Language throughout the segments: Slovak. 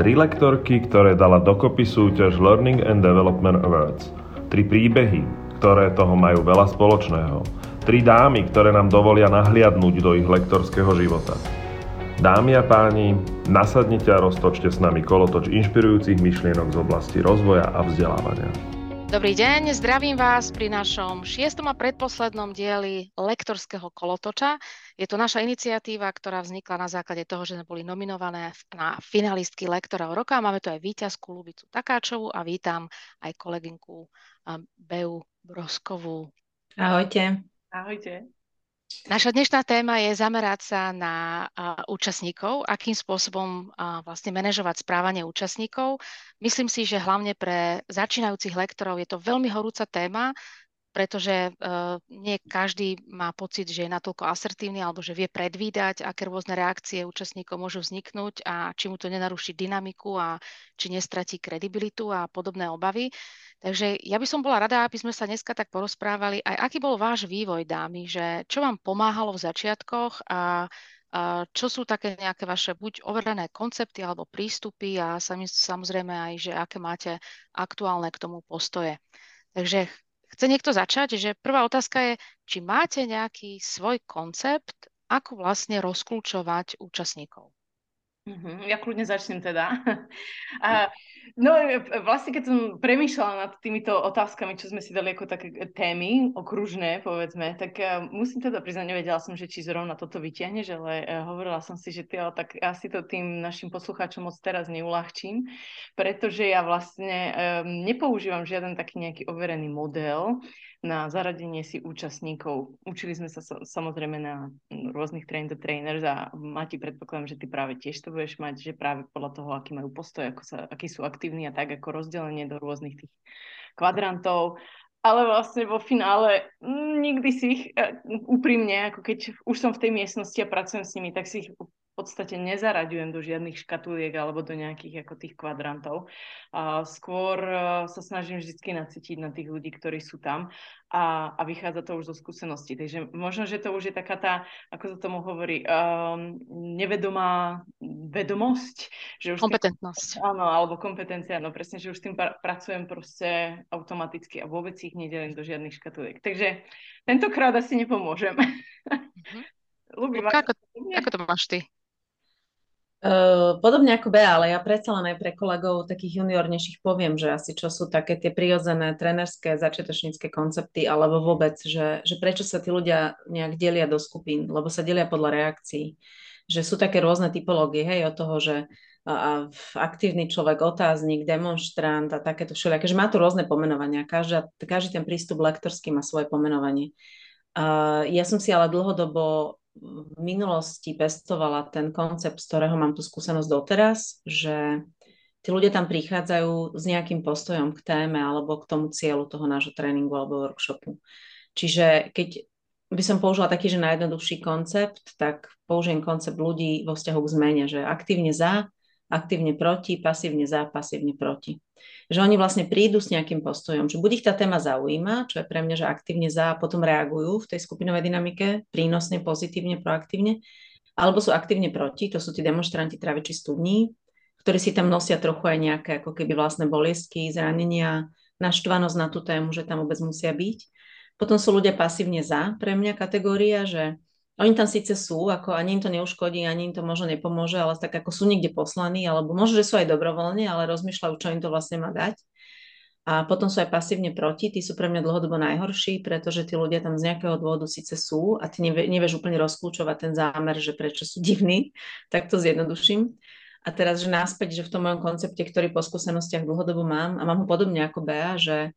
Tri lektorky, ktoré dala dokopy súťaž Learning and Development Awards. Tri príbehy, ktoré toho majú veľa spoločného. Tri dámy, ktoré nám dovolia nahliadnúť do ich lektorského života. Dámy a páni, nasadnite a roztočte s nami kolotoč inšpirujúcich myšlienok z oblasti rozvoja a vzdelávania. Dobrý deň, zdravím vás pri našom šiestom a predposlednom dieli lektorského kolotoča. Je to naša iniciatíva, ktorá vznikla na základe toho, že sme boli nominované na finalistky lektora roka. Máme tu aj víťazku Lubicu Takáčovú a vítam aj kolegynku Beu Broskovú. Ahojte. Ahojte. Naša dnešná téma je zamerať sa na účastníkov, akým spôsobom vlastne manažovať správanie účastníkov. Myslím si, že hlavne pre začínajúcich lektorov je to veľmi horúca téma, pretože uh, nie každý má pocit, že je natoľko asertívny alebo že vie predvídať, aké rôzne reakcie účastníkov môžu vzniknúť a či mu to nenaruší dynamiku a či nestratí kredibilitu a podobné obavy. Takže ja by som bola rada, aby sme sa dneska tak porozprávali, aj aký bol váš vývoj, dámy, že čo vám pomáhalo v začiatkoch a, a čo sú také nejaké vaše buď overené koncepty alebo prístupy a sami, samozrejme aj, že aké máte aktuálne k tomu postoje. Takže chce niekto začať, že prvá otázka je, či máte nejaký svoj koncept, ako vlastne rozklúčovať účastníkov. Uh-huh, ja kľudne začnem teda. A, no vlastne keď som premýšľala nad týmito otázkami, čo sme si dali ako také témy, okružné povedzme, tak uh, musím teda priznať, nevedela som, že či zrovna toto vyťahneš, ale uh, hovorila som si, že ty, tak asi to tým našim poslucháčom moc teraz neulahčím, pretože ja vlastne um, nepoužívam žiaden taký nejaký overený model, na zaradenie si účastníkov. Učili sme sa samozrejme na rôznych train the trainers a Mati predpokladám, že ty práve tiež to budeš mať, že práve podľa toho, aký majú postoj, ako sa, akí sú aktívni a tak, ako rozdelenie do rôznych tých kvadrantov. Ale vlastne vo finále mm, nikdy si ich e, úprimne, ako keď už som v tej miestnosti a pracujem s nimi, tak si ich podstate nezaraďujem do žiadnych škatuliek alebo do nejakých ako tých kvadrantov. A skôr e, sa snažím vždy nacítiť na tých ľudí, ktorí sú tam a, a vychádza to už zo skúsenosti. Takže možno, že to už je taká tá, ako sa tomu hovorí, um, nevedomá vedomosť. Že už Kompetentnosť. Tým, áno, alebo kompetencia, no presne, že už s tým pracujem proste automaticky a vôbec ich nedelím do žiadnych škatuliek. Takže tentokrát asi nepomôžem. Mm-hmm. Ľubí, ako, ako to máš ty? Uh, podobne ako Bea, ale ja predsa len aj pre kolegov takých juniornejších poviem, že asi čo sú také tie prirodzené trenerské začiatočnícke koncepty, alebo vôbec, že, že prečo sa tí ľudia nejak delia do skupín, lebo sa delia podľa reakcií. Že sú také rôzne typológie, hej, od toho, že a aktívny človek, otáznik, demonstrant a takéto všelijaké, že má tu rôzne pomenovania. Každá, každý ten prístup lektorský má svoje pomenovanie. Uh, ja som si ale dlhodobo v minulosti pestovala ten koncept, z ktorého mám tu skúsenosť doteraz, že tí ľudia tam prichádzajú s nejakým postojom k téme alebo k tomu cieľu toho nášho tréningu alebo workshopu. Čiže keď by som použila taký, že najjednoduchší koncept, tak použijem koncept ľudí vo vzťahu k zmene, že aktívne za, aktívne proti, pasívne za, pasívne proti. Že oni vlastne prídu s nejakým postojom, že buď ich tá téma zaujíma, čo je pre mňa, že aktívne za a potom reagujú v tej skupinovej dynamike, prínosne, pozitívne, proaktívne, alebo sú aktívne proti, to sú tí demonstranti traviči studní, ktorí si tam nosia trochu aj nejaké ako keby vlastné bolestky, zranenia, naštvanosť na tú tému, že tam vôbec musia byť. Potom sú ľudia pasívne za, pre mňa kategória, že oni tam síce sú, ako ani im to neuškodí, ani im to možno nepomôže, ale tak ako sú niekde poslaní, alebo možno, že sú aj dobrovoľne, ale rozmýšľajú, čo im to vlastne má dať. A potom sú aj pasívne proti, tí sú pre mňa dlhodobo najhorší, pretože tí ľudia tam z nejakého dôvodu síce sú a ty nevie, nevieš úplne rozklúčovať ten zámer, že prečo sú divní, tak to zjednoduším. A teraz, že náspäť, že v tom mojom koncepte, ktorý po skúsenostiach dlhodobo mám, a mám ho podobne ako Bea, že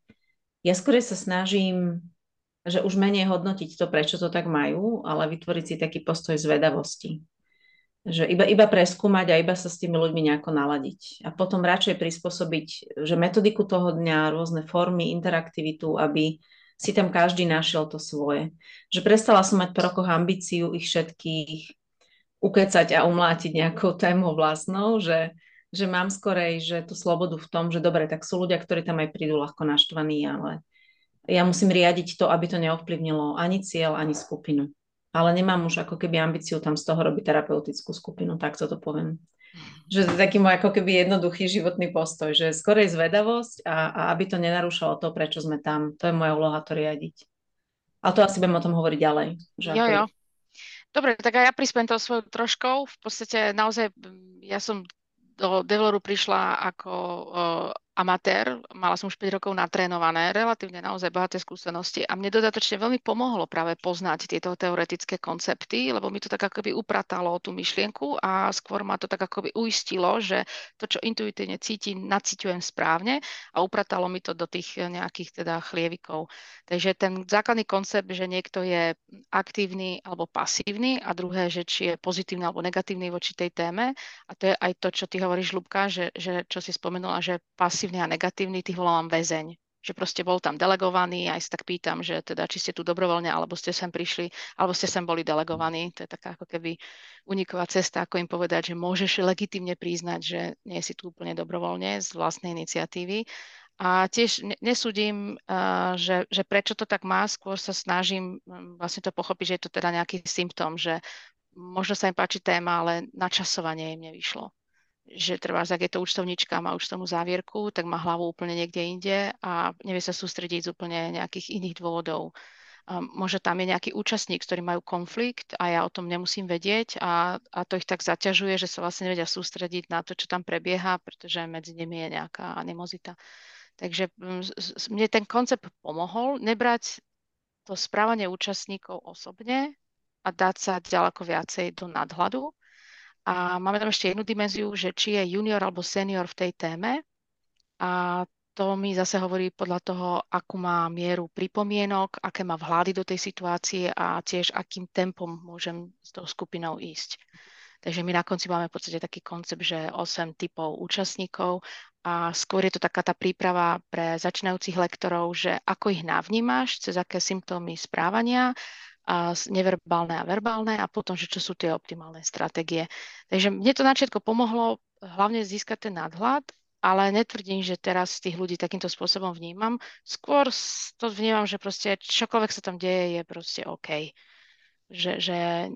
ja skôr sa snažím že už menej hodnotiť to, prečo to tak majú, ale vytvoriť si taký postoj zvedavosti. Že iba, iba preskúmať a iba sa s tými ľuďmi nejako naladiť. A potom radšej prispôsobiť, že metodiku toho dňa, rôzne formy, interaktivitu, aby si tam každý našiel to svoje. Že prestala som mať po ambíciu ich všetkých ukecať a umlátiť nejakou tému vlastnou, že, že mám skorej, že tú slobodu v tom, že dobre, tak sú ľudia, ktorí tam aj prídu ľahko naštvaní, ale ja musím riadiť to, aby to neovplyvnilo ani cieľ, ani skupinu. Ale nemám už ako keby ambíciu tam z toho robiť terapeutickú skupinu, tak to poviem. Že to je taký môj ako keby jednoduchý životný postoj, že skorej zvedavosť a, a aby to nenarúšalo to, prečo sme tam. To je moja úloha to riadiť. Ale to asi budem o tom hovoriť ďalej. Že jo, jo. Dobre, tak aj ja prispiem to svojou troškou. V podstate naozaj ja som do Develoru prišla ako amatér, mala som už 5 rokov natrénované, relatívne naozaj bohaté skúsenosti a mne dodatočne veľmi pomohlo práve poznať tieto teoretické koncepty, lebo mi to tak akoby upratalo tú myšlienku a skôr ma to tak akoby uistilo, že to, čo intuitívne cítim, naciťujem správne a upratalo mi to do tých nejakých teda chlievikov. Takže ten základný koncept, že niekto je aktívny alebo pasívny a druhé, že či je pozitívny alebo negatívny voči tej téme a to je aj to, čo ty hovoríš, Lubka, že, že čo si spomenula, že pasívny pozitívny a negatívny, tých volám väzeň. Že proste bol tam delegovaný, aj sa tak pýtam, že teda či ste tu dobrovoľne, alebo ste sem prišli, alebo ste sem boli delegovaní. To je taká ako keby uniková cesta, ako im povedať, že môžeš legitimne priznať, že nie si tu úplne dobrovoľne z vlastnej iniciatívy. A tiež nesúdim, že, že prečo to tak má, skôr sa snažím vlastne to pochopiť, že je to teda nejaký symptóm, že možno sa im páči téma, ale načasovanie im nevyšlo že trvá, ak je to účtovnička, má účtovnú závierku, tak má hlavu úplne niekde inde a nevie sa sústrediť z úplne nejakých iných dôvodov. A možno tam je nejaký účastník, ktorý majú konflikt a ja o tom nemusím vedieť a, a to ich tak zaťažuje, že sa vlastne nevedia sústrediť na to, čo tam prebieha, pretože medzi nimi je nejaká animozita. Takže mne ten koncept pomohol nebrať to správanie účastníkov osobne a dať sa ďaleko viacej do nadhľadu a máme tam ešte jednu dimenziu, že či je junior alebo senior v tej téme. A to mi zase hovorí podľa toho, akú má mieru pripomienok, aké má vhľady do tej situácie a tiež akým tempom môžem s tou skupinou ísť. Takže my na konci máme v podstate taký koncept, že 8 typov účastníkov a skôr je to taká tá príprava pre začínajúcich lektorov, že ako ich navnímaš, cez aké symptómy správania a neverbálne a verbálne a potom, že čo sú tie optimálne stratégie. Takže mne to na všetko pomohlo hlavne získať ten nadhľad, ale netvrdím, že teraz tých ľudí takýmto spôsobom vnímam. Skôr to vnímam, že proste čokoľvek sa tam deje, je proste OK. Že, že e,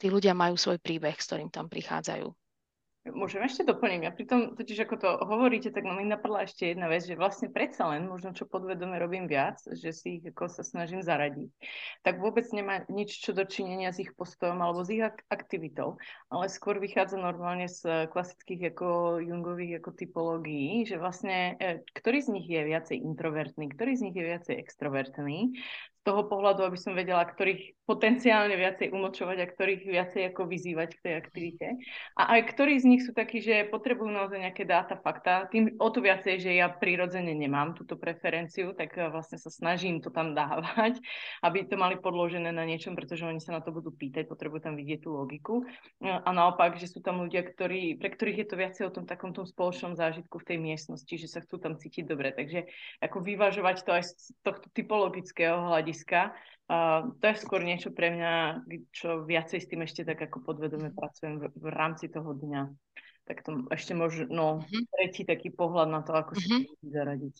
tí ľudia majú svoj príbeh, s ktorým tam prichádzajú. Môžem ešte doplniť. Ja pri tom, totiž ako to hovoríte, tak mi napadla ešte jedna vec, že vlastne predsa len, možno čo podvedome robím viac, že si ich ako sa snažím zaradiť, tak vôbec nemá nič čo dočinenia s ich postojom alebo s ich aktivitou, ale skôr vychádza normálne z klasických ako Jungových ako typológií, že vlastne e, ktorý z nich je viacej introvertný, ktorý z nich je viacej extrovertný, z toho pohľadu, aby som vedela, ktorých potenciálne viacej umočovať a ktorých viacej ako vyzývať k tej aktivite. A aj ktorí z nich sú takí, že potrebujú naozaj nejaké dáta, fakta. Tým o to viacej, že ja prirodzene nemám túto preferenciu, tak eh, vlastne sa snažím to tam dávať, aby to mali podložené na niečom, pretože oni sa na to budú pýtať, potrebujú tam vidieť tú logiku. Eh, a naopak, že sú tam ľudia, ktorí, pre ktorých je to viacej o tom takom tom spoločnom zážitku v tej miestnosti, že sa chcú tam cítiť dobre. Takže ako vyvažovať to aj z tohto typologického hľadiska, Uh, to je skôr niečo pre mňa, čo viacej s tým ešte tak ako podvedome pracujem v, v rámci toho dňa. Tak to ešte možno uh-huh. tretí taký pohľad na to, ako uh-huh. si to zaradiť.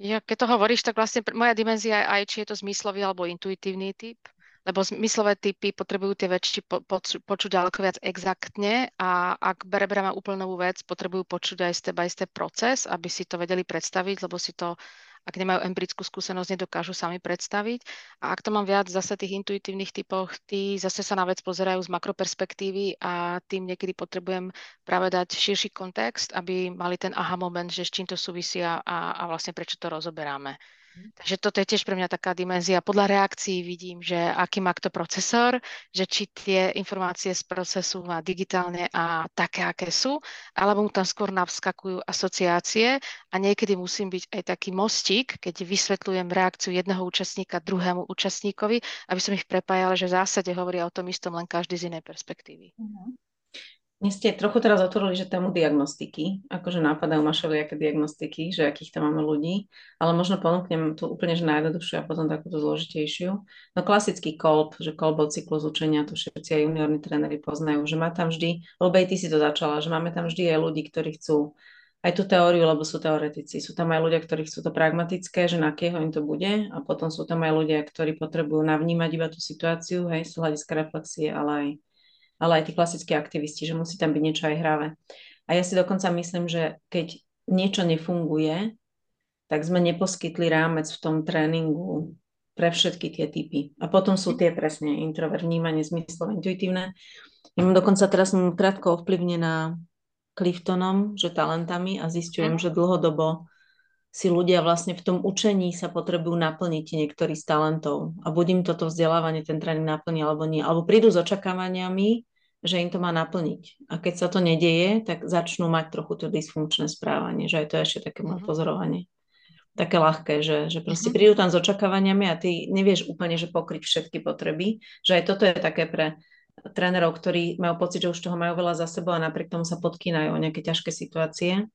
Ja, keď to hovoríš, tak vlastne moja dimenzia je aj, či je to zmyslový alebo intuitívny typ, lebo zmyslové typy potrebujú tie veci po, po, počuť ďaleko viac exaktne a ak bereme úplne novú vec, potrebujú počuť aj step by step proces, aby si to vedeli predstaviť, lebo si to ak nemajú empirickú skúsenosť, nedokážu sami predstaviť. A ak to mám viac zase tých intuitívnych typoch, tí zase sa na vec pozerajú z makroperspektívy a tým niekedy potrebujem práve dať širší kontext, aby mali ten aha moment, že s čím to súvisia a, a vlastne prečo to rozoberáme. Takže toto je tiež pre mňa taká dimenzia. Podľa reakcií vidím, že aký má kto procesor, že či tie informácie z procesu má digitálne a také, aké sú, alebo mu tam skôr navskakujú asociácie a niekedy musím byť aj taký mostík, keď vysvetľujem reakciu jedného účastníka druhému účastníkovi, aby som ich prepájala, že v zásade hovoria o tom istom, len každý z inej perspektívy. Uh-huh. Dnes ste trochu teraz otvorili, že tému diagnostiky, akože nápadajú ma všelijaké diagnostiky, že akých tam máme ľudí, ale možno ponúknem tú úplne že najjednoduchšiu a potom takúto zložitejšiu. No klasický kolb, že kolbov cyklus učenia, to všetci aj juniorní tréneri poznajú, že má tam vždy, lebo aj ty si to začala, že máme tam vždy aj ľudí, ktorí chcú aj tú teóriu, lebo sú teoretici. Sú tam aj ľudia, ktorí chcú to pragmatické, že na kého im to bude a potom sú tam aj ľudia, ktorí potrebujú navnímať iba tú situáciu, hej, z hľadiska reflexie, ale aj ale aj tí klasickí aktivisti, že musí tam byť niečo aj hravé. A ja si dokonca myslím, že keď niečo nefunguje, tak sme neposkytli rámec v tom tréningu pre všetky tie typy. A potom sú tie presne introvert, vnímanie, zmyslové, intuitívne. Ja mám dokonca teraz som krátko ovplyvnená Cliftonom, že talentami a zistujem, mm. že dlhodobo si ľudia vlastne v tom učení sa potrebujú naplniť niektorí z talentov. A budím toto vzdelávanie, ten tréning naplní alebo nie. Alebo prídu s očakávaniami, že im to má naplniť. A keď sa to nedieje, tak začnú mať trochu to dysfunkčné správanie, že aj to je ešte také moje mhm. pozorovanie. Také ľahké, že, že proste uh-huh. prídu tam s očakávaniami a ty nevieš úplne, že pokryť všetky potreby, že aj toto je také pre trénerov, ktorí majú pocit, že už toho majú veľa za sebou a napriek tomu sa podkýnajú o nejaké ťažké situácie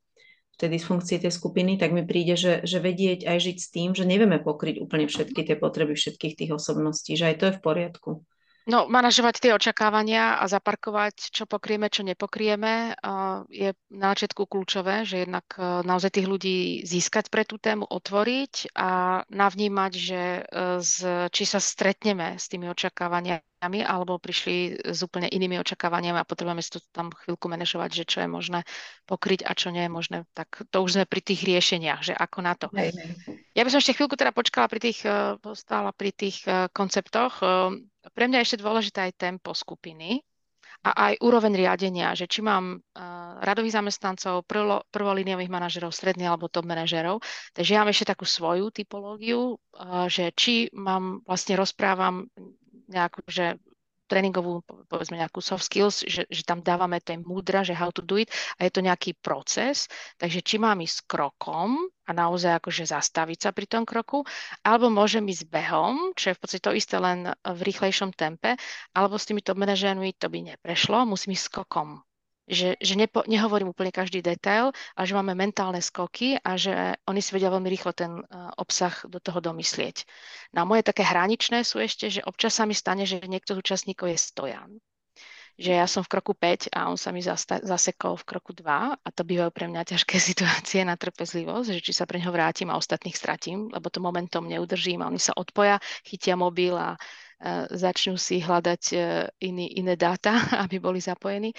v tej dysfunkcii tej skupiny, tak mi príde, že, že vedieť aj žiť s tým, že nevieme pokryť úplne všetky tie potreby všetkých tých osobností, že aj to je v poriadku. No, manažovať tie očakávania a zaparkovať, čo pokrieme, čo nepokrieme, je na začiatku kľúčové, že jednak e, naozaj tých ľudí získať pre tú tému, otvoriť a navnímať, že e, z, či sa stretneme s tými očakávaniami, alebo prišli s úplne inými očakávaniami a potrebujeme si to tam chvíľku manažovať, že čo je možné pokryť a čo nie je možné. Tak to už sme pri tých riešeniach, že ako na to. Ja by som ešte chvíľku teda počkala pri tých, e, stála pri tých konceptoch pre mňa je ešte dôležité aj tempo skupiny a aj úroveň riadenia, že či mám uh, radových zamestnancov, prvo, prvolíniových manažerov, stredných alebo top manažerov. Takže ja mám ešte takú svoju typológiu, uh, že či mám, vlastne rozprávam nejakú, že tréningovú, povedzme nejakú soft skills, že, že tam dávame ten múdra, že how to do it a je to nejaký proces. Takže či mám ísť krokom a naozaj akože zastaviť sa pri tom kroku, alebo môžem ísť behom, čo je v podstate to isté len v rýchlejšom tempe, alebo s týmito manažérmi to by neprešlo, musím ísť skokom že, že nepo, nehovorím úplne každý detail, ale že máme mentálne skoky a že oni si vedia veľmi rýchlo ten uh, obsah do toho domyslieť. No moje také hraničné sú ešte, že občas sa mi stane, že niekto z účastníkov je stojan. Že ja som v kroku 5 a on sa mi zasta- zasekol v kroku 2 a to bývajú pre mňa ťažké situácie na trpezlivosť, že či sa pre neho vrátim a ostatných stratím, lebo to momentom neudržím a oni sa odpoja, chytia mobil a uh, začnú si hľadať uh, iný, iné dáta, aby boli zapojení.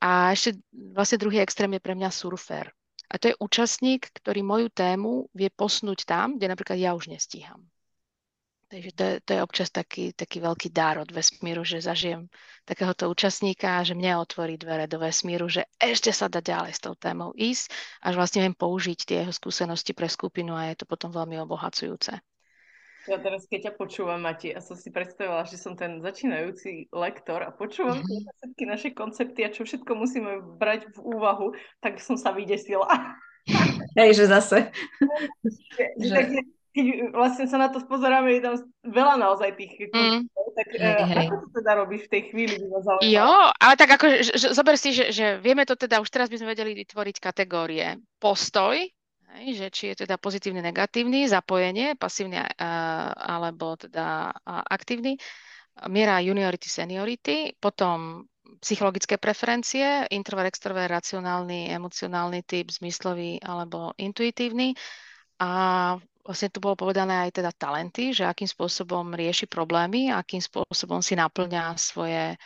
A ešte vlastne druhý extrém je pre mňa surfer. A to je účastník, ktorý moju tému vie posnúť tam, kde napríklad ja už nestíham. Takže to je, to je občas taký, taký veľký dár od vesmíru, že zažijem takéhoto účastníka, že mne otvorí dvere do vesmíru, že ešte sa dá ďalej s tou témou ísť, až vlastne viem použiť tie jeho skúsenosti pre skupinu a je to potom veľmi obohacujúce. Ja teraz, keď ťa počúvam, Mati, a som si predstavila, že som ten začínajúci lektor a počúvam mm-hmm. všetky naše koncepty a čo všetko musíme brať v úvahu, tak som sa vydesila. Hej, že zase. že... Tak, keď vlastne sa na to pozeráme, je tam veľa naozaj tých mm. tak hej, uh, hej. ako to teda robíš v tej chvíli? Jo, ale tak ako, že, že, zober si, že, že vieme to teda, už teraz by sme vedeli vytvoriť kategórie. Postoj, Hej, že či je teda pozitívny, negatívny, zapojenie, pasívny uh, alebo teda uh, aktívny, miera juniority, seniority, potom psychologické preferencie, introvert, extrovert, racionálny, emocionálny typ, zmyslový alebo intuitívny. A vlastne tu bolo povedané aj teda talenty, že akým spôsobom rieši problémy, akým spôsobom si naplňa svoje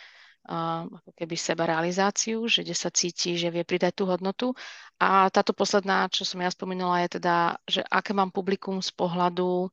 ako keby seba realizáciu, že kde sa cíti, že vie pridať tú hodnotu. A táto posledná, čo som ja spomínala, je teda, že aké mám publikum z pohľadu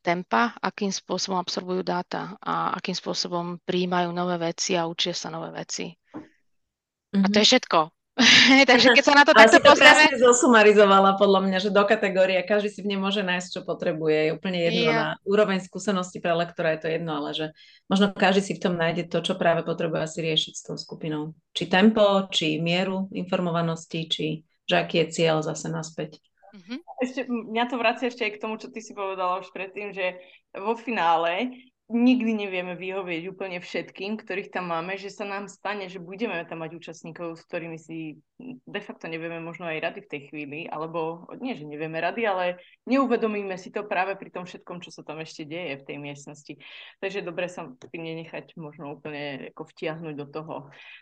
tempa, akým spôsobom absorbujú dáta a akým spôsobom príjmajú nové veci a učia sa nové veci. Mm-hmm. A to je mhm. všetko. Takže keď sa na to takto pozrieme... to zosumarizovala podľa mňa, že do kategórie každý si v nej môže nájsť, čo potrebuje. Je úplne jedno yeah. na úroveň skúsenosti pre lektora je to jedno, ale že možno každý si v tom nájde to, čo práve potrebuje asi riešiť s tou skupinou. Či tempo, či mieru informovanosti, či že aký je cieľ zase naspäť. Mm-hmm. Ešte, mňa to vracia ešte aj k tomu, čo ty si povedala už predtým, že vo finále nikdy nevieme vyhovieť úplne všetkým, ktorých tam máme, že sa nám stane, že budeme tam mať účastníkov, s ktorými si de facto nevieme možno aj rady v tej chvíli, alebo nie, že nevieme rady, ale neuvedomíme si to práve pri tom všetkom, čo sa tam ešte deje v tej miestnosti. Takže dobre sa nenechať možno úplne ako vtiahnuť do toho.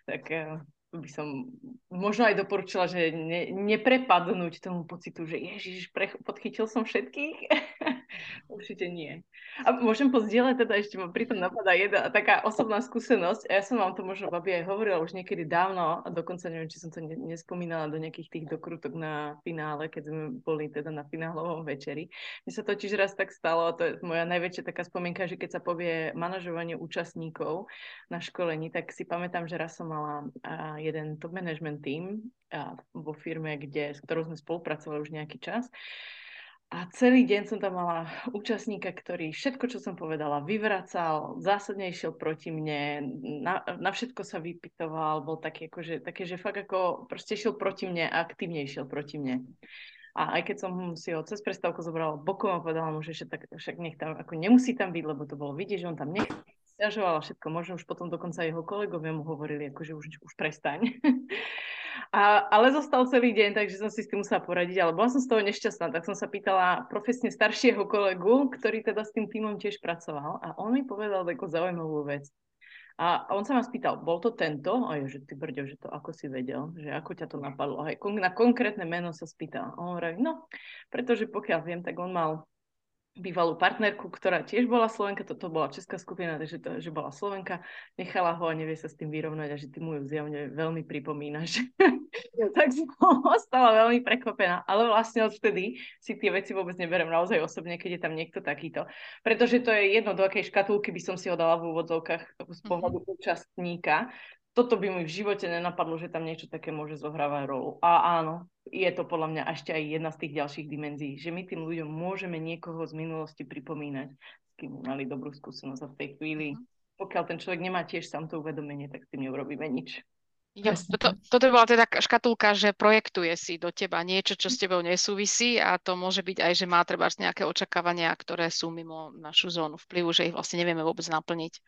Tak eh, by som možno aj doporučila, že ne, neprepadnúť tomu pocitu, že ježiš, pre, podchytil som všetkých. Určite nie. A môžem pozdieľať teda ešte, ma pritom napadá jedna taká osobná skúsenosť. Ja som vám to možno, babi, aj hovorila už niekedy dávno, a dokonca neviem, či som to nespomínala do nejakých tých dokrutok na finále, keď sme boli teda na finálovom večeri. Mne sa totiž raz tak stalo, to je moja najväčšia taká spomienka, že keď sa povie manažovanie účastníkov na školení, tak si pamätám, že raz som mala jeden top management team vo firme, kde, s ktorou sme spolupracovali už nejaký čas. A celý deň som tam mala účastníka, ktorý všetko, čo som povedala, vyvracal, zásadne išiel proti mne, na, na všetko sa vypitoval, bol taký, akože, také, že fakt ako proste išiel proti mne a aktívne išiel proti mne. A aj keď som si ho cez prestávku zobrala bokom a povedala mu, že však, však nech tam, ako nemusí tam byť, lebo to bolo vidieť, že on tam nech stiažoval všetko, možno už potom dokonca jeho kolegovia mu hovorili, akože už, už prestaň. A, ale zostal celý deň, takže som si s tým musela poradiť, ale bola som z toho nešťastná, tak som sa pýtala profesne staršieho kolegu, ktorý teda s tým týmom tiež pracoval a on mi povedal takú zaujímavú vec. A on sa ma spýtal, bol to tento? A je, že ty brďo, že to ako si vedel, že ako ťa to napadlo. Aj na konkrétne meno sa spýtal. A on hovorí, no, pretože pokiaľ viem, tak on mal bývalú partnerku, ktorá tiež bola Slovenka, toto bola česká skupina, takže to, že bola Slovenka, nechala ho a nevie sa s tým vyrovnať a že ty mu ju zjavne veľmi pripomínaš. tak som ostala veľmi prekvapená, ale vlastne odvtedy si tie veci vôbec neberem naozaj osobne, keď je tam niekto takýto. Pretože to je jedno, do akej škatulky by som si ho dala v úvodzovkách z pohľadu mm-hmm. účastníka, toto by mi v živote nenapadlo, že tam niečo také môže zohrávať rolu. A áno, je to podľa mňa ešte aj jedna z tých ďalších dimenzií, že my tým ľuďom môžeme niekoho z minulosti pripomínať, s kým mali dobrú skúsenosť a v tej chvíli, mhm. pokiaľ ten človek nemá tiež sám to uvedomenie, tak s tým neurobíme nič. Ja, toto, toto bola teda škatulka, že projektuje si do teba niečo, čo s tebou nesúvisí a to môže byť aj, že má treba nejaké očakávania, ktoré sú mimo našu zónu vplyvu, že ich vlastne nevieme vôbec naplniť.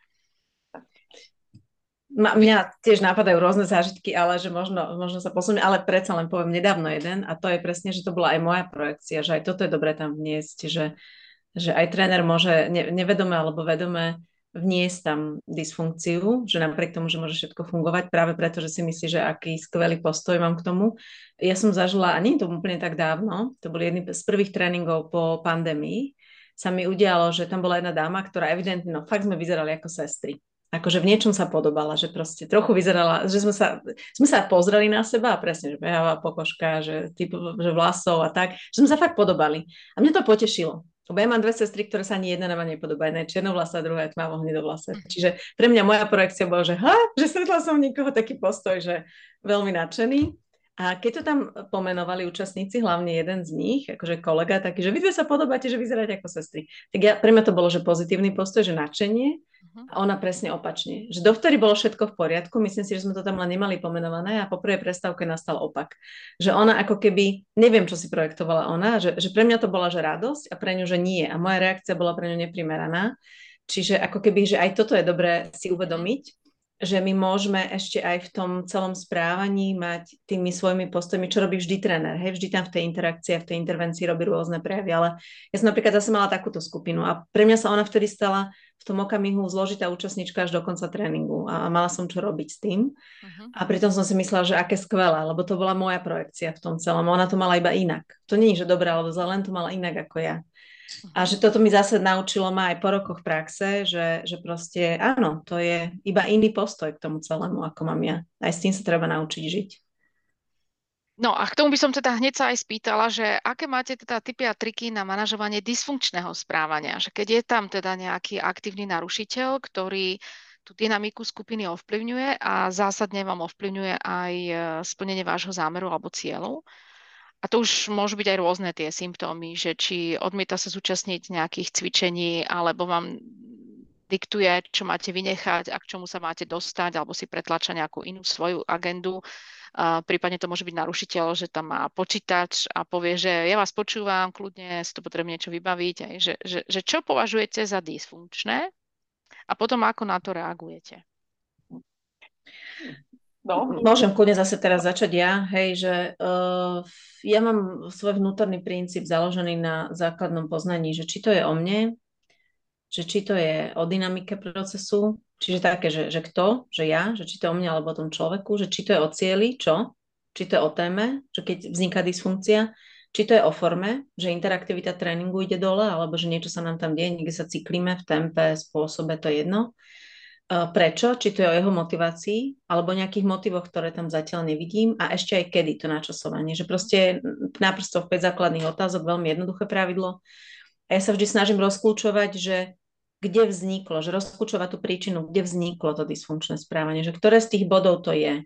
Ma, mňa tiež napadajú rôzne zážitky, ale že možno, možno sa posunúť, ale predsa len poviem nedávno jeden a to je presne, že to bola aj moja projekcia, že aj toto je dobré tam vniesť, že, že aj tréner môže ne, nevedome alebo vedome vniesť tam dysfunkciu, že napriek tomu, že môže všetko fungovať, práve preto, že si myslí, že aký skvelý postoj mám k tomu. Ja som zažila, a nie to úplne tak dávno, to boli jedny z prvých tréningov po pandémii, sa mi udialo, že tam bola jedna dáma, ktorá evidentne, no fakt sme vyzerali ako sestry akože v niečom sa podobala, že proste trochu vyzerala, že sme sa, sme sa pozreli na seba a presne, že beháva pokožka, že, typ, že vlasov a tak, že sme sa fakt podobali. A mňa to potešilo. Lebo ja mám dve sestry, ktoré sa ani jedna na ma nepodobá. Jedna je černovlasa, druhá je tmavo hnedovlasa. Mhm. Čiže pre mňa moja projekcia bola, že ha, že stretla som niekoho taký postoj, že veľmi nadšený. A keď to tam pomenovali účastníci, hlavne jeden z nich, akože kolega taký, že vy dve sa podobáte, že vyzeráte ako sestry. Tak ja, pre mňa to bolo, že pozitívny postoj, že nadšenie. Uh-huh. A ona presne opačne. Že dovtedy bolo všetko v poriadku, myslím si, že sme to tam len nemali pomenované a po prvej prestávke nastal opak. Že ona ako keby, neviem, čo si projektovala ona, že, že pre mňa to bola, že radosť a pre ňu, že nie. A moja reakcia bola pre ňu neprimeraná. Čiže ako keby, že aj toto je dobré si uvedomiť, že my môžeme ešte aj v tom celom správaní mať tými svojimi postojmi, čo robí vždy tréner. Hej, vždy tam v tej interakcii a v tej intervencii robí rôzne prejavy, ale ja som napríklad zase mala takúto skupinu a pre mňa sa ona vtedy stala v tom okamihu zložitá účastnička až do konca tréningu a mala som čo robiť s tým. Uh-huh. A pritom som si myslela, že aké skvelé, lebo to bola moja projekcia v tom celom. Ona to mala iba inak. To nie je, že dobré alebo zle, len to mala inak ako ja. A že toto mi zase naučilo ma aj po rokoch praxe, že, že proste áno, to je iba iný postoj k tomu celému, ako mám ja. Aj s tým sa treba naučiť žiť. No a k tomu by som teda hneď sa aj spýtala, že aké máte teda typy a triky na manažovanie dysfunkčného správania? Že keď je tam teda nejaký aktívny narušiteľ, ktorý tú dynamiku skupiny ovplyvňuje a zásadne vám ovplyvňuje aj e, splnenie vášho zámeru alebo cieľov, a to už môžu byť aj rôzne tie symptómy, že či odmieta sa zúčastniť nejakých cvičení, alebo vám diktuje, čo máte vynechať a k čomu sa máte dostať, alebo si pretlača nejakú inú svoju agendu. Uh, prípadne to môže byť narušiteľ, že tam má počítač a povie, že ja vás počúvam, kľudne si to potrebujem niečo vybaviť, aj, že, že, že čo považujete za dysfunkčné a potom ako na to reagujete. No. Môžem kľudne zase teraz začať ja, hej, že uh, ja mám svoj vnútorný princíp založený na základnom poznaní, že či to je o mne, že či to je o dynamike procesu, čiže také, že, že kto, že ja, že či to je o mne alebo o tom človeku, že či to je o cieli, čo, či to je o téme, že keď vzniká dysfunkcia, či to je o forme, že interaktivita tréningu ide dole, alebo že niečo sa nám tam deje, niekde sa cyklíme v tempe, spôsobe, to je jedno. Prečo? Či to je o jeho motivácii, alebo nejakých motivoch, ktoré tam zatiaľ nevidím a ešte aj kedy to načasovanie. Že proste naprosto 5 základných otázok, veľmi jednoduché pravidlo. A ja sa vždy snažím rozklúčovať, že kde vzniklo, že rozklúčovať tú príčinu, kde vzniklo to dysfunkčné správanie, že ktoré z tých bodov to je.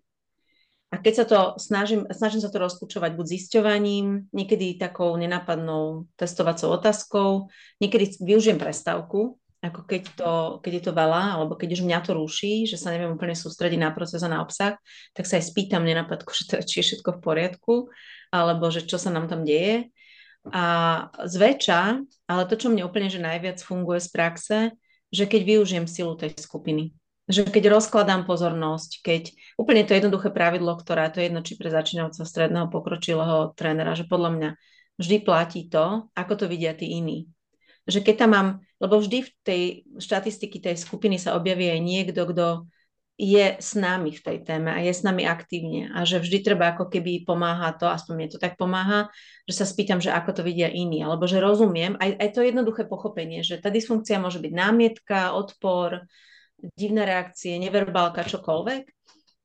A keď sa to snažím, snažím sa to rozklúčovať buď zisťovaním, niekedy takou nenápadnou testovacou otázkou, niekedy využijem prestávku, ako keď, to, keď je to veľa, alebo keď už mňa to ruší, že sa neviem úplne sústrediť na proces a na obsah, tak sa aj spýtam nenapadku, že teda, či je všetko v poriadku, alebo že čo sa nám tam deje. A zväčša, ale to, čo mne úplne že najviac funguje z praxe, že keď využijem silu tej skupiny že keď rozkladám pozornosť, keď úplne to jednoduché pravidlo, ktoré to je jedno či pre začínajúceho stredného pokročilého trénera, že podľa mňa vždy platí to, ako to vidia tí iní. Že keď tam mám, lebo vždy v tej štatistiky tej skupiny sa objaví aj niekto, kto je s nami v tej téme a je s nami aktívne a že vždy treba ako keby pomáha to, aspoň mne to tak pomáha, že sa spýtam, že ako to vidia iní, alebo že rozumiem, aj, aj to jednoduché pochopenie, že tá dysfunkcia môže byť námietka, odpor, divné reakcie, neverbálka, čokoľvek.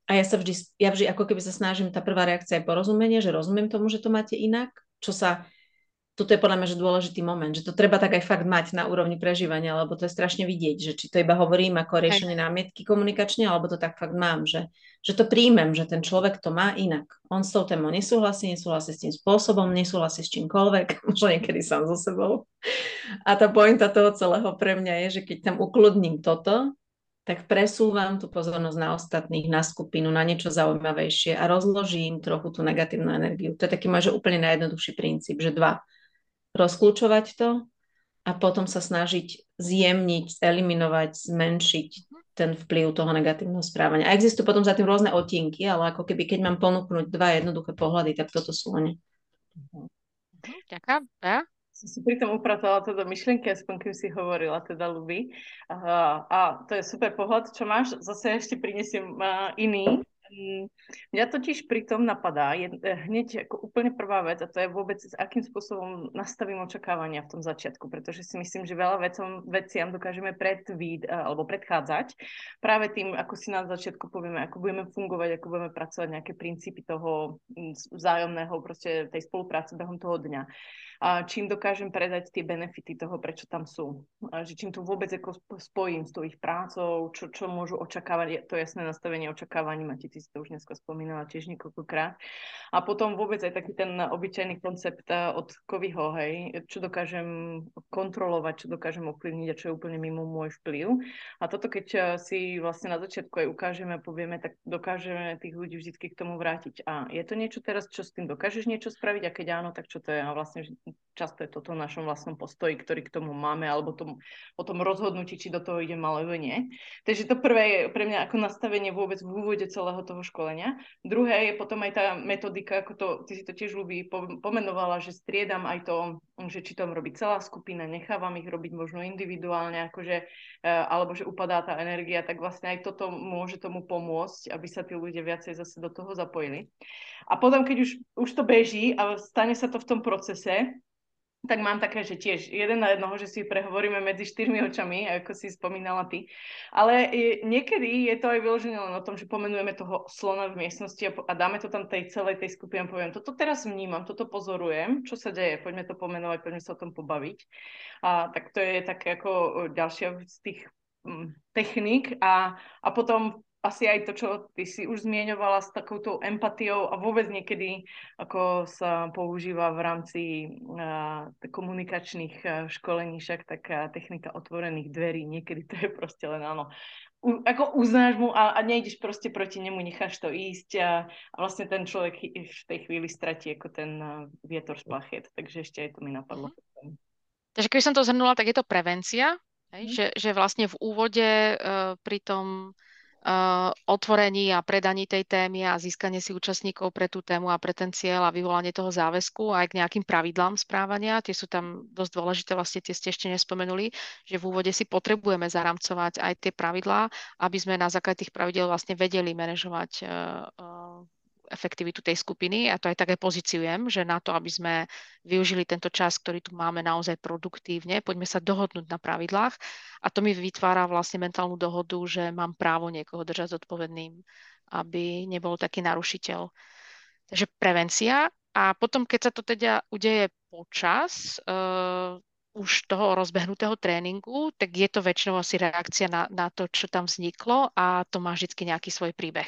A ja sa vždy, ja vždy ako keby sa snažím, tá prvá reakcia je porozumenie, že rozumiem tomu, že to máte inak, čo sa, toto je podľa mňa že dôležitý moment, že to treba tak aj fakt mať na úrovni prežívania, lebo to je strašne vidieť, že či to iba hovorím ako riešenie námietky komunikačne, alebo to tak fakt mám, že, že to príjmem, že ten človek to má inak. On s tou témou nesúhlasí, nesúhlasí s tým spôsobom, nesúhlasí s čímkoľvek, možno niekedy sám so sebou. A tá pointa toho celého pre mňa je, že keď tam ukludním toto, tak presúvam tú pozornosť na ostatných, na skupinu, na niečo zaujímavejšie a rozložím trochu tú negatívnu energiu. To je taký môj úplne najjednoduchší princíp, že dva, rozklúčovať to a potom sa snažiť zjemniť, eliminovať, zmenšiť ten vplyv toho negatívneho správania. A existujú potom za tým rôzne otienky, ale ako keby, keď mám ponúknuť dva jednoduché pohľady, tak toto sú oni. Ďakujem. Ja? som si pri tom upratala teda myšlienky, aspoň kým si hovorila, teda ľubí. A, a to je super pohľad, čo máš. Zase ešte prinesiem uh, iný. Mm, mňa totiž pri tom napadá je, eh, hneď ako úplne prvá vec a to je vôbec, s akým spôsobom nastavím očakávania v tom začiatku, pretože si myslím, že veľa vecom, veciam dokážeme predvíd, eh, alebo predchádzať práve tým, ako si na začiatku povieme, ako budeme fungovať, ako budeme pracovať nejaké princípy toho mm, vzájomného, proste tej spolupráce behom toho dňa a čím dokážem predať tie benefity toho, prečo tam sú. A že čím to vôbec ako spojím s tou ich prácou, čo, čo môžu očakávať, to jasné nastavenie očakávaní, Mati, ty si to už dneska spomínala tiež niekoľkokrát. A potom vôbec aj taký ten obyčajný koncept eh, od Kovyho, hej, čo dokážem kontrolovať, čo dokážem ovplyvniť a čo je úplne mimo môj vplyv. A toto, keď eh, si vlastne na začiatku aj ukážeme a povieme, tak dokážeme tých ľudí vždy k tomu vrátiť. A je to niečo teraz, čo s tým dokážeš niečo spraviť a keď áno, tak čo to je? A vlastne často je toto v našom vlastnom postoji, ktorý k tomu máme, alebo tom, o tom rozhodnutí, či do toho idem alebo nie. Takže to prvé je pre mňa ako nastavenie vôbec v úvode celého toho školenia. Druhé je potom aj tá metodika, ako to, ty si to tiež ľubí, pomenovala, že striedam aj to, že či to robí celá skupina, nechávam ich robiť možno individuálne, akože, e, alebo že upadá tá energia, tak vlastne aj toto môže tomu pomôcť, aby sa tí ľudia viacej zase do toho zapojili. A potom, keď už, už to beží a stane sa to v tom procese, tak mám také, že tiež jeden na jednoho, že si prehovoríme medzi štyrmi očami, ako si spomínala ty. Ale niekedy je to aj vyložené len o tom, že pomenujeme toho slona v miestnosti a, dáme to tam tej celej tej skupine poviem, toto teraz vnímam, toto pozorujem, čo sa deje, poďme to pomenovať, poďme sa o tom pobaviť. A tak to je také ako ďalšia z tých mm, technik a, a potom asi aj to, čo ty si už zmieňovala s takouto empatiou a vôbec niekedy, ako sa používa v rámci uh, komunikačných uh, školení, však taká technika otvorených dverí, niekedy to je proste len áno. U, ako uznáš mu a, a nejdeš proste proti nemu, necháš to ísť a, a vlastne ten človek v tej chvíli stratí ako ten uh, vietor z plachet. Takže ešte aj to mi napadlo. Mm. Takže keď som to zhrnula, tak je to prevencia? Mm. Že, že vlastne v úvode uh, pri tom otvorení a predaní tej témy a získanie si účastníkov pre tú tému a pre ten cieľ a vyvolanie toho záväzku aj k nejakým pravidlám správania. Tie sú tam dosť dôležité, vlastne tie ste ešte nespomenuli, že v úvode si potrebujeme zaramcovať aj tie pravidlá, aby sme na základe tých pravidel vlastne vedeli manažovať uh, uh, efektivitu tej skupiny a to aj tak aj pozíciujem, že na to, aby sme využili tento čas, ktorý tu máme naozaj produktívne, poďme sa dohodnúť na pravidlách a to mi vytvára vlastne mentálnu dohodu, že mám právo niekoho držať zodpovedným, aby nebol taký narušiteľ. Takže prevencia a potom, keď sa to teda udeje počas, uh, už toho rozbehnutého tréningu, tak je to väčšinou asi reakcia na, na to, čo tam vzniklo a to má vždy nejaký svoj príbeh.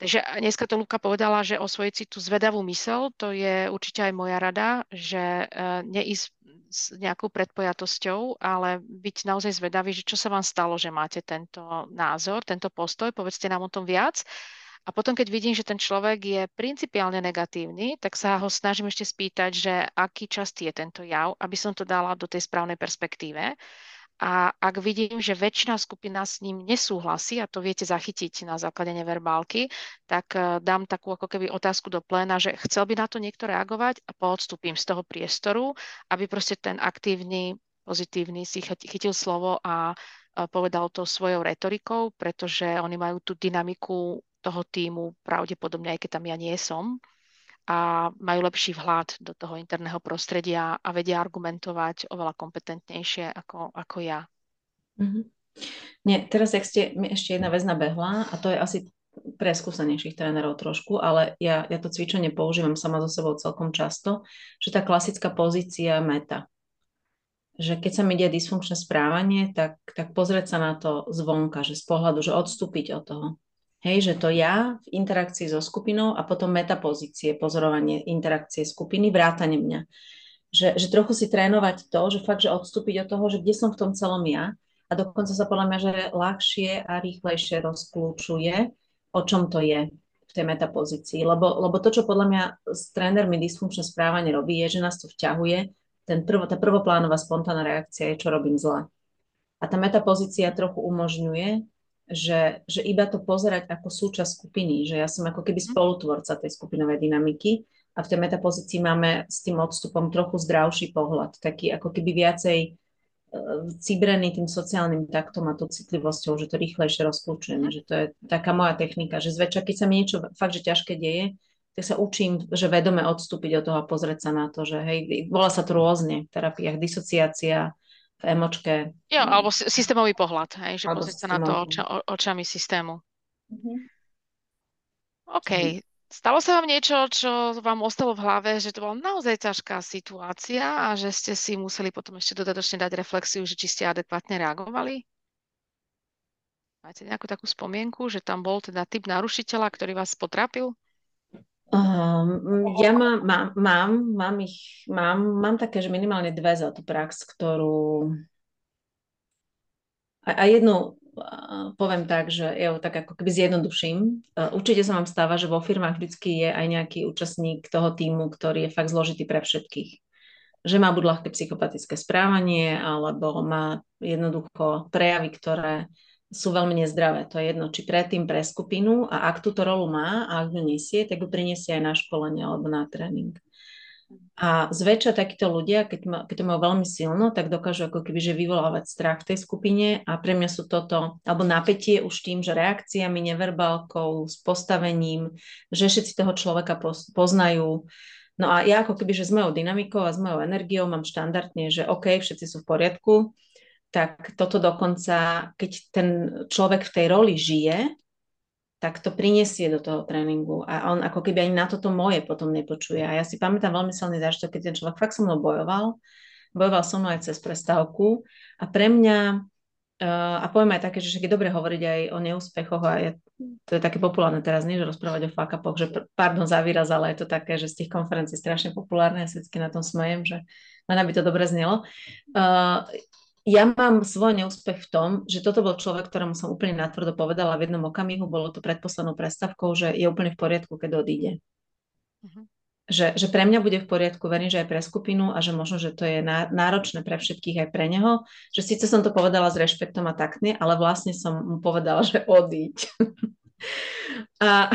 Takže dneska to Luka povedala, že osvojiť si tú zvedavú mysel, to je určite aj moja rada, že uh, neísť s nejakou predpojatosťou, ale byť naozaj zvedavý, že čo sa vám stalo, že máte tento názor, tento postoj, povedzte nám o tom viac a potom, keď vidím, že ten človek je principiálne negatívny, tak sa ho snažím ešte spýtať, že aký častý je tento jav, aby som to dala do tej správnej perspektíve. A ak vidím, že väčšina skupina s ním nesúhlasí, a to viete zachytiť na základe neverbálky, tak uh, dám takú ako keby otázku do pléna, že chcel by na to niekto reagovať a poodstúpim z toho priestoru, aby proste ten aktívny, pozitívny si chytil slovo a povedal to svojou retorikou, pretože oni majú tú dynamiku toho týmu, pravdepodobne aj keď tam ja nie som, a majú lepší vhľad do toho interného prostredia a vedia argumentovať oveľa kompetentnejšie ako, ako ja. Mm-hmm. Nie, teraz ak ste, mi ešte jedna vec nabehla a to je asi pre skúsenejších trénerov trošku, ale ja, ja to cvičenie používam sama so sebou celkom často, že tá klasická pozícia meta. Že keď sa mi ide dysfunkčné správanie, tak, tak pozrieť sa na to zvonka, že z pohľadu, že odstúpiť od toho. Hej, že to ja v interakcii so skupinou a potom metapozície, pozorovanie interakcie skupiny, vrátane mňa. Že, že trochu si trénovať to, že fakt, že odstúpiť od toho, že kde som v tom celom ja a dokonca sa podľa mňa, že ľahšie a rýchlejšie rozklúčuje, o čom to je v tej metapozícii. Lebo, lebo to, čo podľa mňa s trénermi dysfunkčné správanie robí, je, že nás to vťahuje. Ten prvo, tá prvoplánová spontánna reakcia je, čo robím zle. A tá metapozícia trochu umožňuje že, že iba to pozerať ako súčasť skupiny, že ja som ako keby mhm. spolutvorca tej skupinovej dynamiky a v tej metapozícii máme s tým odstupom trochu zdravší pohľad, taký ako keby viacej uh, cibrený tým sociálnym taktom a tou citlivosťou, že to rýchlejšie rozklúčujeme, mhm. že to je taká moja technika, že zväčša, keď sa mi niečo fakt, že ťažké deje, tak sa učím, že vedome odstúpiť od toho a pozrieť sa na to, že hej, volá sa to rôzne v terapiách, disociácia, v emočke. Jo, alebo systémový pohľad, hej, že pozrieť sa na to oča, očami systému. Mm-hmm. OK. Stalo sa vám niečo, čo vám ostalo v hlave, že to bola naozaj ťažká situácia a že ste si museli potom ešte dodatočne dať reflexiu, že či ste adekvátne reagovali? Máte nejakú takú spomienku, že tam bol teda typ narušiteľa, ktorý vás potrapil? Um, ja mám, mám, mám, mám, ich, mám, mám také, že minimálne dve za tú prax, ktorú a, a jednu poviem tak, že ja tak ako keby zjednoduším. Uh, určite sa vám stáva, že vo firmách vždycky je aj nejaký účastník toho týmu, ktorý je fakt zložitý pre všetkých. Že má buď ľahké psychopatické správanie, alebo má jednoducho prejavy, ktoré sú veľmi nezdravé. To je jedno, či predtým pre skupinu a ak túto rolu má a ak ju nesie, tak ju priniesie aj na školenie alebo na tréning. A zväčša takíto ľudia, keď, ma, keď to majú veľmi silno, tak dokážu ako keby že vyvolávať strach v tej skupine a pre mňa sú toto, alebo napätie už tým, že reakciami, neverbálkou, s postavením, že všetci toho človeka poznajú. No a ja ako keby, že s mojou dynamikou a s mojou energiou mám štandardne, že OK, všetci sú v poriadku, tak toto dokonca, keď ten človek v tej roli žije, tak to prinesie do toho tréningu a on ako keby ani na toto moje potom nepočuje. A ja si pamätám veľmi silný zážitok, keď ten človek fakt so mnou bojoval, bojoval so mnou aj cez prestávku a pre mňa uh, a poviem aj také, že je dobre hovoriť aj o neúspechoch a je, to je také populárne teraz, nie, že rozprávať o fuck že pardon za výraz, ale je to také, že z tých konferencií strašne populárne, ja na tom smejem, že len aby to dobre znelo. Uh, ja mám svoj neúspech v tom, že toto bol človek, ktorému som úplne natvrdo povedala v jednom okamihu, bolo to predposlednou predstavkou, že je úplne v poriadku, keď odíde. Uh-huh. Že, že pre mňa bude v poriadku, verím, že aj pre skupinu a že možno, že to je náročné pre všetkých aj pre neho. Že síce som to povedala s rešpektom a taktne, ale vlastne som mu povedala, že odíď. a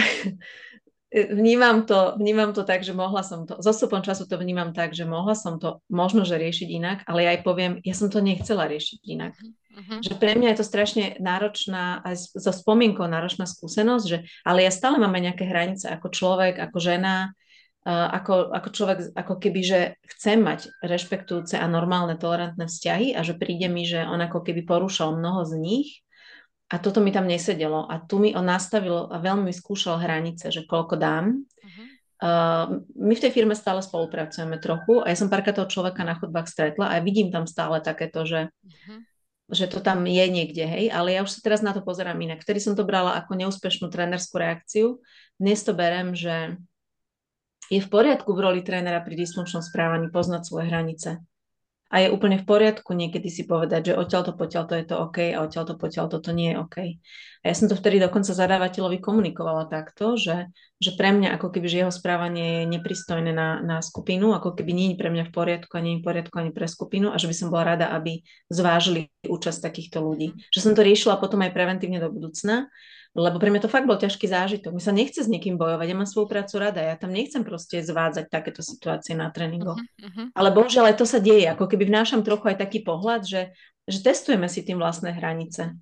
vnímam to, vnímam to tak, že mohla som to, zostupom času to vnímam tak, že mohla som to možno, že riešiť inak, ale ja aj poviem, ja som to nechcela riešiť inak. Uh-huh. Že pre mňa je to strašne náročná, aj so spomienkou náročná skúsenosť, že ale ja stále máme nejaké hranice ako človek, ako žena, uh, ako, ako človek, ako keby, že chcem mať rešpektujúce a normálne tolerantné vzťahy a že príde mi, že on ako keby porušal mnoho z nich a toto mi tam nesedelo. A tu mi on nastavil a veľmi skúšal hranice, že koľko dám. Uh-huh. Uh, my v tej firme stále spolupracujeme trochu a ja som párka toho človeka na chodbách stretla a vidím tam stále takéto, že, uh-huh. že to tam je niekde, hej, ale ja už sa teraz na to pozerám inak. Vtedy som to brala ako neúspešnú trénerskú reakciu. Dnes to berem, že je v poriadku v roli trénera pri dysfunkčnom správaní poznať svoje hranice a je úplne v poriadku niekedy si povedať, že odtiaľ to potiaľ to je to OK a odtiaľ to potiaľ toto nie je OK. A ja som to vtedy dokonca zadávateľovi komunikovala takto, že, že pre mňa ako keby že jeho správanie je nepristojné na, na skupinu, ako keby nie je pre mňa v poriadku a nie je v poriadku ani pre skupinu a že by som bola rada, aby zvážili účasť takýchto ľudí. Že som to riešila potom aj preventívne do budúcna, lebo pre mňa to fakt bol ťažký zážitok. Mi sa nechce s niekým bojovať, ja mám svoju prácu rada, ja tam nechcem proste zvádzať takéto situácie na tréningoch. Uh-huh, uh-huh. Ale bohužiaľ aj to sa deje, ako keby vnášam trochu aj taký pohľad, že, že testujeme si tým vlastné hranice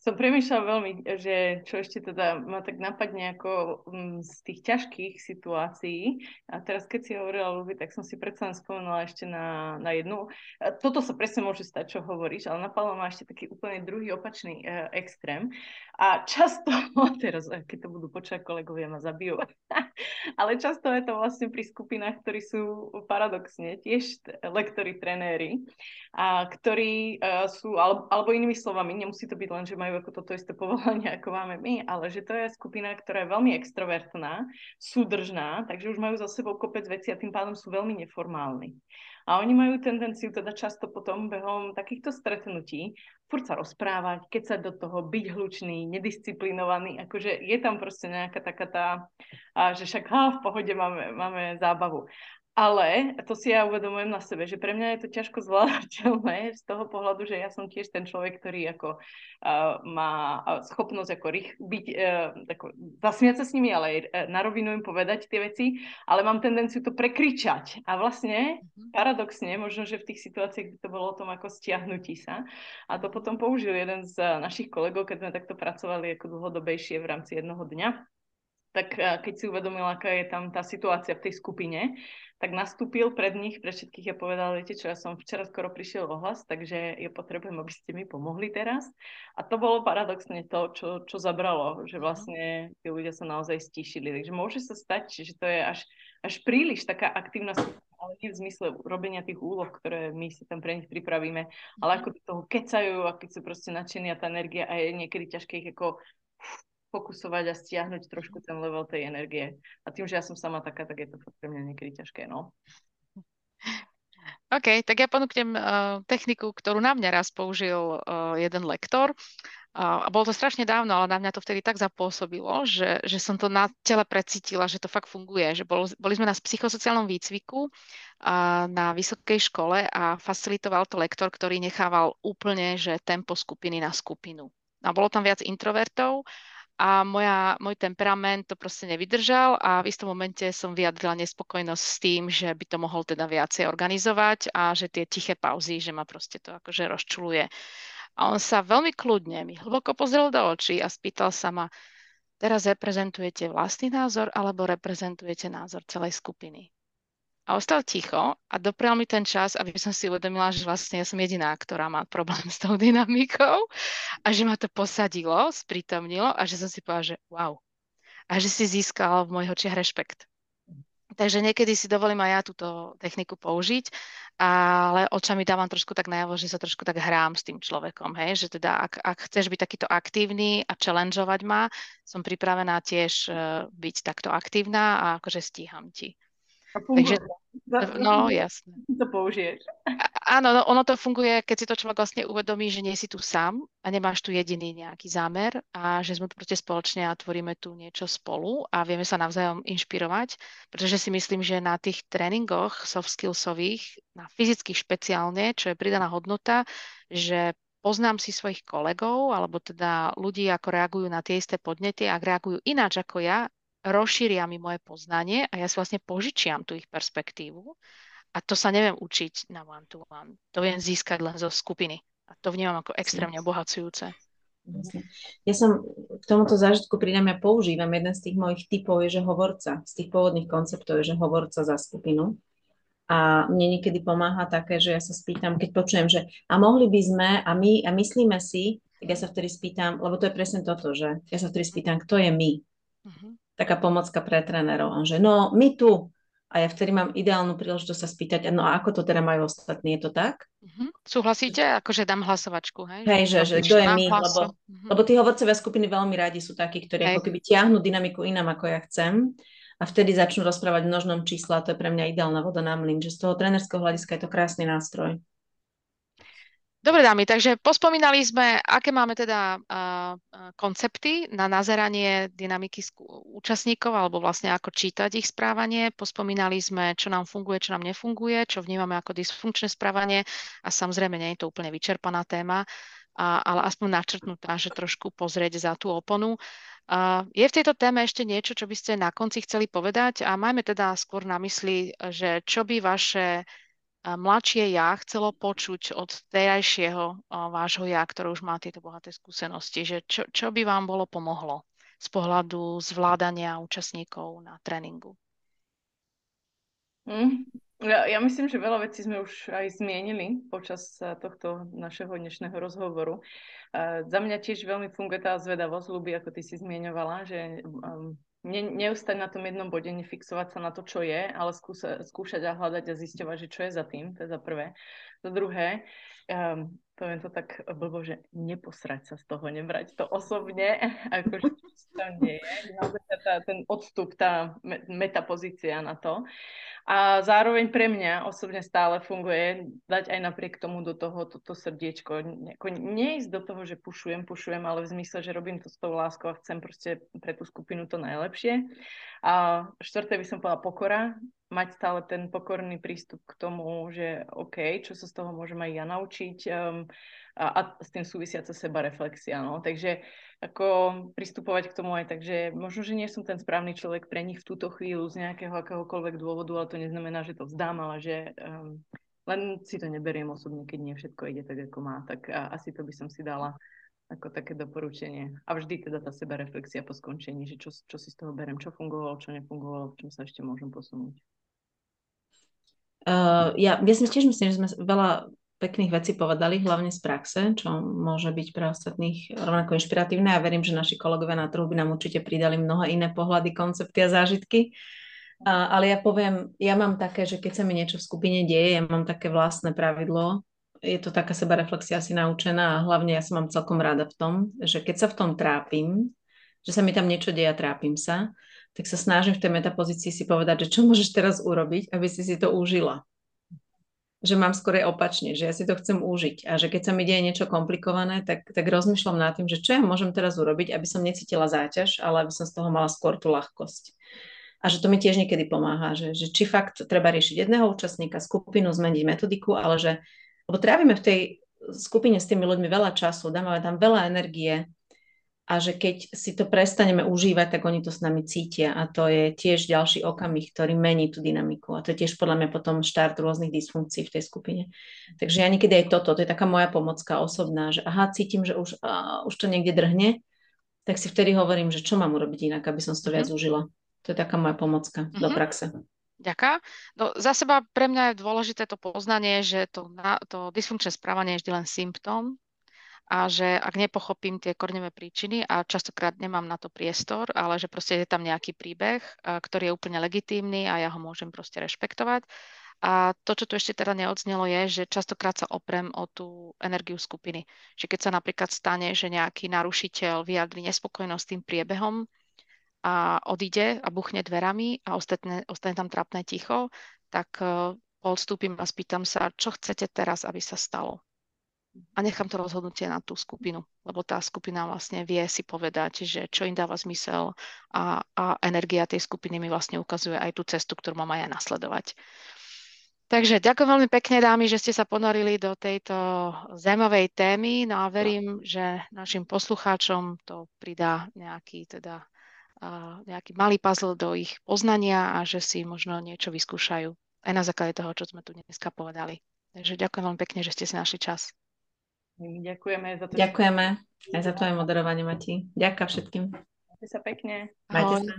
som premýšľala veľmi, že čo ešte teda ma tak napadne ako mm, z tých ťažkých situácií. A teraz, keď si hovorila ľudí, tak som si predsa len spomenula ešte na, na jednu. Toto sa presne môže stať, čo hovoríš, ale napadlo ma ešte taký úplne druhý opačný e, extrém. A často, teraz, e, keď to budú počať kolegovia, ma zabijú, ale často je to vlastne pri skupinách, ktorí sú paradoxne tiež lektori, trenéri, a ktorí uh, sú, alebo, alebo inými slovami, nemusí to byť len, že majú ako toto isté povolanie, ako máme my, ale že to je skupina, ktorá je veľmi extrovertná, súdržná, takže už majú za sebou kopec veci a tým pádom sú veľmi neformálni. A oni majú tendenciu teda často potom behom takýchto stretnutí furt sa rozprávať, keď sa do toho byť hlučný, nedisciplinovaný, akože je tam proste nejaká taká tá, a že však ha, v pohode máme, máme zábavu. Ale to si ja uvedomujem na sebe, že pre mňa je to ťažko zvládateľné z toho pohľadu, že ja som tiež ten človek, ktorý ako uh, má schopnosť ako rých, byť, uh, ako, zasmiať sa s nimi, ale aj uh, na rovinu im povedať tie veci, ale mám tendenciu to prekričať. A vlastne, mm-hmm. paradoxne, možno, že v tých situáciách, kde to bolo o tom ako stiahnutí sa, a to potom použil jeden z našich kolegov, keď sme takto pracovali ako dlhodobejšie v rámci jednoho dňa, tak keď si uvedomila, aká je tam tá situácia v tej skupine, tak nastúpil pred nich, pre všetkých a povedal, viete čo, ja som včera skoro prišiel o hlas, takže ja potrebujem, aby ste mi pomohli teraz. A to bolo paradoxne to, čo, čo zabralo, že mhm. vlastne tí ľudia sa naozaj stíšili. Takže môže sa stať, že to je až, až príliš taká aktívna ale nie v zmysle robenia tých úloh, ktoré my si tam pre nich pripravíme, ale mhm. ako do toho kecajú a keď sú proste nadšení a tá energia a je niekedy ťažké ich ako fokusovať a stiahnuť trošku ten level tej energie. A tým, že ja som sama taká, tak je to pre mňa niekedy ťažké, no. OK, tak ja ponúknem uh, techniku, ktorú na mňa raz použil uh, jeden lektor. Uh, a bolo to strašne dávno, ale na mňa to vtedy tak zapôsobilo, že, že som to na tele precítila, že to fakt funguje. Že bol, boli sme na psychosociálnom výcviku uh, na vysokej škole a facilitoval to lektor, ktorý nechával úplne, že tempo skupiny na skupinu. A bolo tam viac introvertov a moja, môj temperament to proste nevydržal a v istom momente som vyjadrila nespokojnosť s tým, že by to mohol teda viacej organizovať a že tie tiché pauzy, že ma proste to akože rozčuluje. A on sa veľmi kľudne mi hlboko pozrel do očí a spýtal sa ma, teraz reprezentujete vlastný názor alebo reprezentujete názor celej skupiny? A ostal ticho a doprial mi ten čas, aby som si uvedomila, že vlastne ja som jediná, ktorá má problém s tou dynamikou a že ma to posadilo, sprítomnilo a že som si povedala, že wow. A že si získal v mojich očiach rešpekt. Takže niekedy si dovolím aj ja túto techniku použiť, ale očami dávam trošku tak najavo, že sa trošku tak hrám s tým človekom, hej? že teda ak, ak chceš byť takýto aktívny a challengeovať ma, som pripravená tiež uh, byť takto aktívna a akože stíham ti. Takže, no jasne. To použiješ. Áno, no, ono to funguje, keď si to človek vlastne uvedomí, že nie si tu sám a nemáš tu jediný nejaký zámer a že sme proste spoločne a tvoríme tu niečo spolu a vieme sa navzájom inšpirovať, pretože si myslím, že na tých tréningoch soft skillsových, na fyzických špeciálne, čo je pridaná hodnota, že poznám si svojich kolegov, alebo teda ľudí, ako reagujú na tie isté podnety, ak reagujú ináč ako ja, rozšíria mi moje poznanie a ja si vlastne požičiam tú ich perspektívu A to sa neviem učiť na one-to-one. To viem získať len zo skupiny. A to vnímam ako extrémne obohacujúce. Ja som k tomuto zážitku pridám, ja používam, jeden z tých mojich typov je, že hovorca. Z tých pôvodných konceptov je, že hovorca za skupinu. A mne niekedy pomáha také, že ja sa spýtam, keď počujem, že a mohli by sme, a my, a myslíme si, tak ja sa vtedy spýtam, lebo to je presne toto, že ja sa vtedy spýtam, kto je my? Uh-huh. Taká pomocka pre trénerov. že no, my tu, a ja vtedy mám ideálnu príležitosť sa spýtať, no a ako to teda majú ostatní, je to tak? Uh-huh. Súhlasíte? Akože dám hlasovačku, hej? Hej, že, že kto je my, lebo, uh-huh. lebo tí hovorcovia skupiny veľmi radi sú takí, ktorí hej. ako keby tiahnu dynamiku inám, ako ja chcem a vtedy začnú rozprávať v množnom čísle a to je pre mňa ideálna voda na mlyn, že z toho trénerského hľadiska je to krásny nástroj. Dobre dámy, takže pospomínali sme, aké máme teda uh, koncepty na nazeranie dynamiky účastníkov alebo vlastne ako čítať ich správanie. Pospomínali sme, čo nám funguje, čo nám nefunguje, čo vnímame ako dysfunkčné správanie a samozrejme nie je to úplne vyčerpaná téma, a, ale aspoň načrtnutá, že trošku pozrieť za tú oponu. Uh, je v tejto téme ešte niečo, čo by ste na konci chceli povedať a majme teda skôr na mysli, že čo by vaše mladšie ja chcelo počuť od terajšieho vášho ja, ktoré už má tieto bohaté skúsenosti, že čo, čo by vám bolo pomohlo z pohľadu zvládania účastníkov na tréningu? Mm, ja, ja myslím, že veľa vecí sme už aj zmienili počas tohto našeho dnešného rozhovoru. Uh, za mňa tiež veľmi funguje tá zvedavosť, ľubí, ako ty si zmienovala, že um, ne, neustať na tom jednom bode, nefixovať sa na to, čo je, ale skúsa, skúšať a hľadať a zisťovať, že čo je za tým, to je za prvé. Za druhé, um, poviem to tak blbo, že neposrať sa z toho, nebrať to osobne, akože to nie je. Tá, ten odstup, tá metapozícia na to. A zároveň pre mňa osobne stále funguje dať aj napriek tomu do toho toto srdiečko. Nejako neísť do toho, že pušujem, pušujem, ale v zmysle, že robím to s tou láskou a chcem proste pre tú skupinu to najlepšie. A štvrté by som povedala pokora, mať stále ten pokorný prístup k tomu, že OK, čo sa z toho môžem aj ja naučiť um, a, a s tým súvisiaca seba reflexia. No. Takže ako pristupovať k tomu aj tak, že možno, že nie som ten správny človek pre nich v túto chvíľu z nejakého akéhokoľvek dôvodu, ale to neznamená, že to vzdám, ale že um, len si to neberiem osobne, keď nie všetko ide tak, ako má. Tak a, asi to by som si dala ako také doporučenie. A vždy teda tá seba reflexia po skončení, že čo, čo si z toho berem, čo fungovalo, čo nefungovalo, v čom sa ešte môžem posunúť. Uh, ja, ja si tiež myslím, že sme veľa pekných vecí povedali, hlavne z praxe, čo môže byť pre ostatných rovnako inšpiratívne a verím, že naši kolegovia na trhu by nám určite pridali mnohé iné pohľady, koncepty a zážitky. A, ale ja poviem, ja mám také, že keď sa mi niečo v skupine deje, ja mám také vlastné pravidlo, je to taká sebareflexia asi naučená a hlavne ja sa mám celkom rada v tom, že keď sa v tom trápim, že sa mi tam niečo deje a trápim sa, tak sa snažím v tej metapozícii si povedať, že čo môžeš teraz urobiť, aby si si to užila že mám skôr opačne, že ja si to chcem užiť a že keď sa mi deje niečo komplikované, tak, tak rozmýšľam nad tým, že čo ja môžem teraz urobiť, aby som necítila záťaž, ale aby som z toho mala skôr tú ľahkosť. A že to mi tiež niekedy pomáha, že, že či fakt treba riešiť jedného účastníka, skupinu, zmeniť metodiku, ale že, lebo trávime v tej skupine s tými ľuďmi veľa času, dáme tam veľa energie, a že keď si to prestaneme užívať, tak oni to s nami cítia a to je tiež ďalší okamih, ktorý mení tú dynamiku a to je tiež podľa mňa potom štart rôznych dysfunkcií v tej skupine. Takže ja niekedy aj toto, to je taká moja pomocka osobná, že aha, cítim, že už, uh, už to niekde drhne, tak si vtedy hovorím, že čo mám urobiť inak, aby som si to viac mm. užila. To je taká moja pomocka mm-hmm. do mhm. praxe. Ďaká. No, za seba pre mňa je dôležité to poznanie, že to, to dysfunkčné správanie je vždy len symptóm a že ak nepochopím tie korňové príčiny a častokrát nemám na to priestor, ale že proste je tam nejaký príbeh, ktorý je úplne legitímny a ja ho môžem proste rešpektovať. A to, čo tu ešte teda neodznelo, je, že častokrát sa oprem o tú energiu skupiny. Že keď sa napríklad stane, že nejaký narušiteľ vyjadri nespokojnosť tým priebehom a odíde a buchne dverami a ostane, ostane tam trapné ticho, tak uh, odstúpim a spýtam sa, čo chcete teraz, aby sa stalo a nechám to rozhodnutie na tú skupinu, lebo tá skupina vlastne vie si povedať, že čo im dáva zmysel a, a energia tej skupiny mi vlastne ukazuje aj tú cestu, ktorú mám aj nasledovať. Takže ďakujem veľmi pekne, dámy, že ste sa ponorili do tejto zaujímavej témy. No a verím, že našim poslucháčom to pridá nejaký, teda, uh, nejaký malý puzzle do ich poznania a že si možno niečo vyskúšajú aj na základe toho, čo sme tu dneska povedali. Takže ďakujem veľmi pekne, že ste si našli čas. Mm, ďakujeme za to. Ďakujeme že... aj za tvoje moderovanie, Mati. Ďakujem všetkým. Majte sa pekne. Majte Ahoj. sa.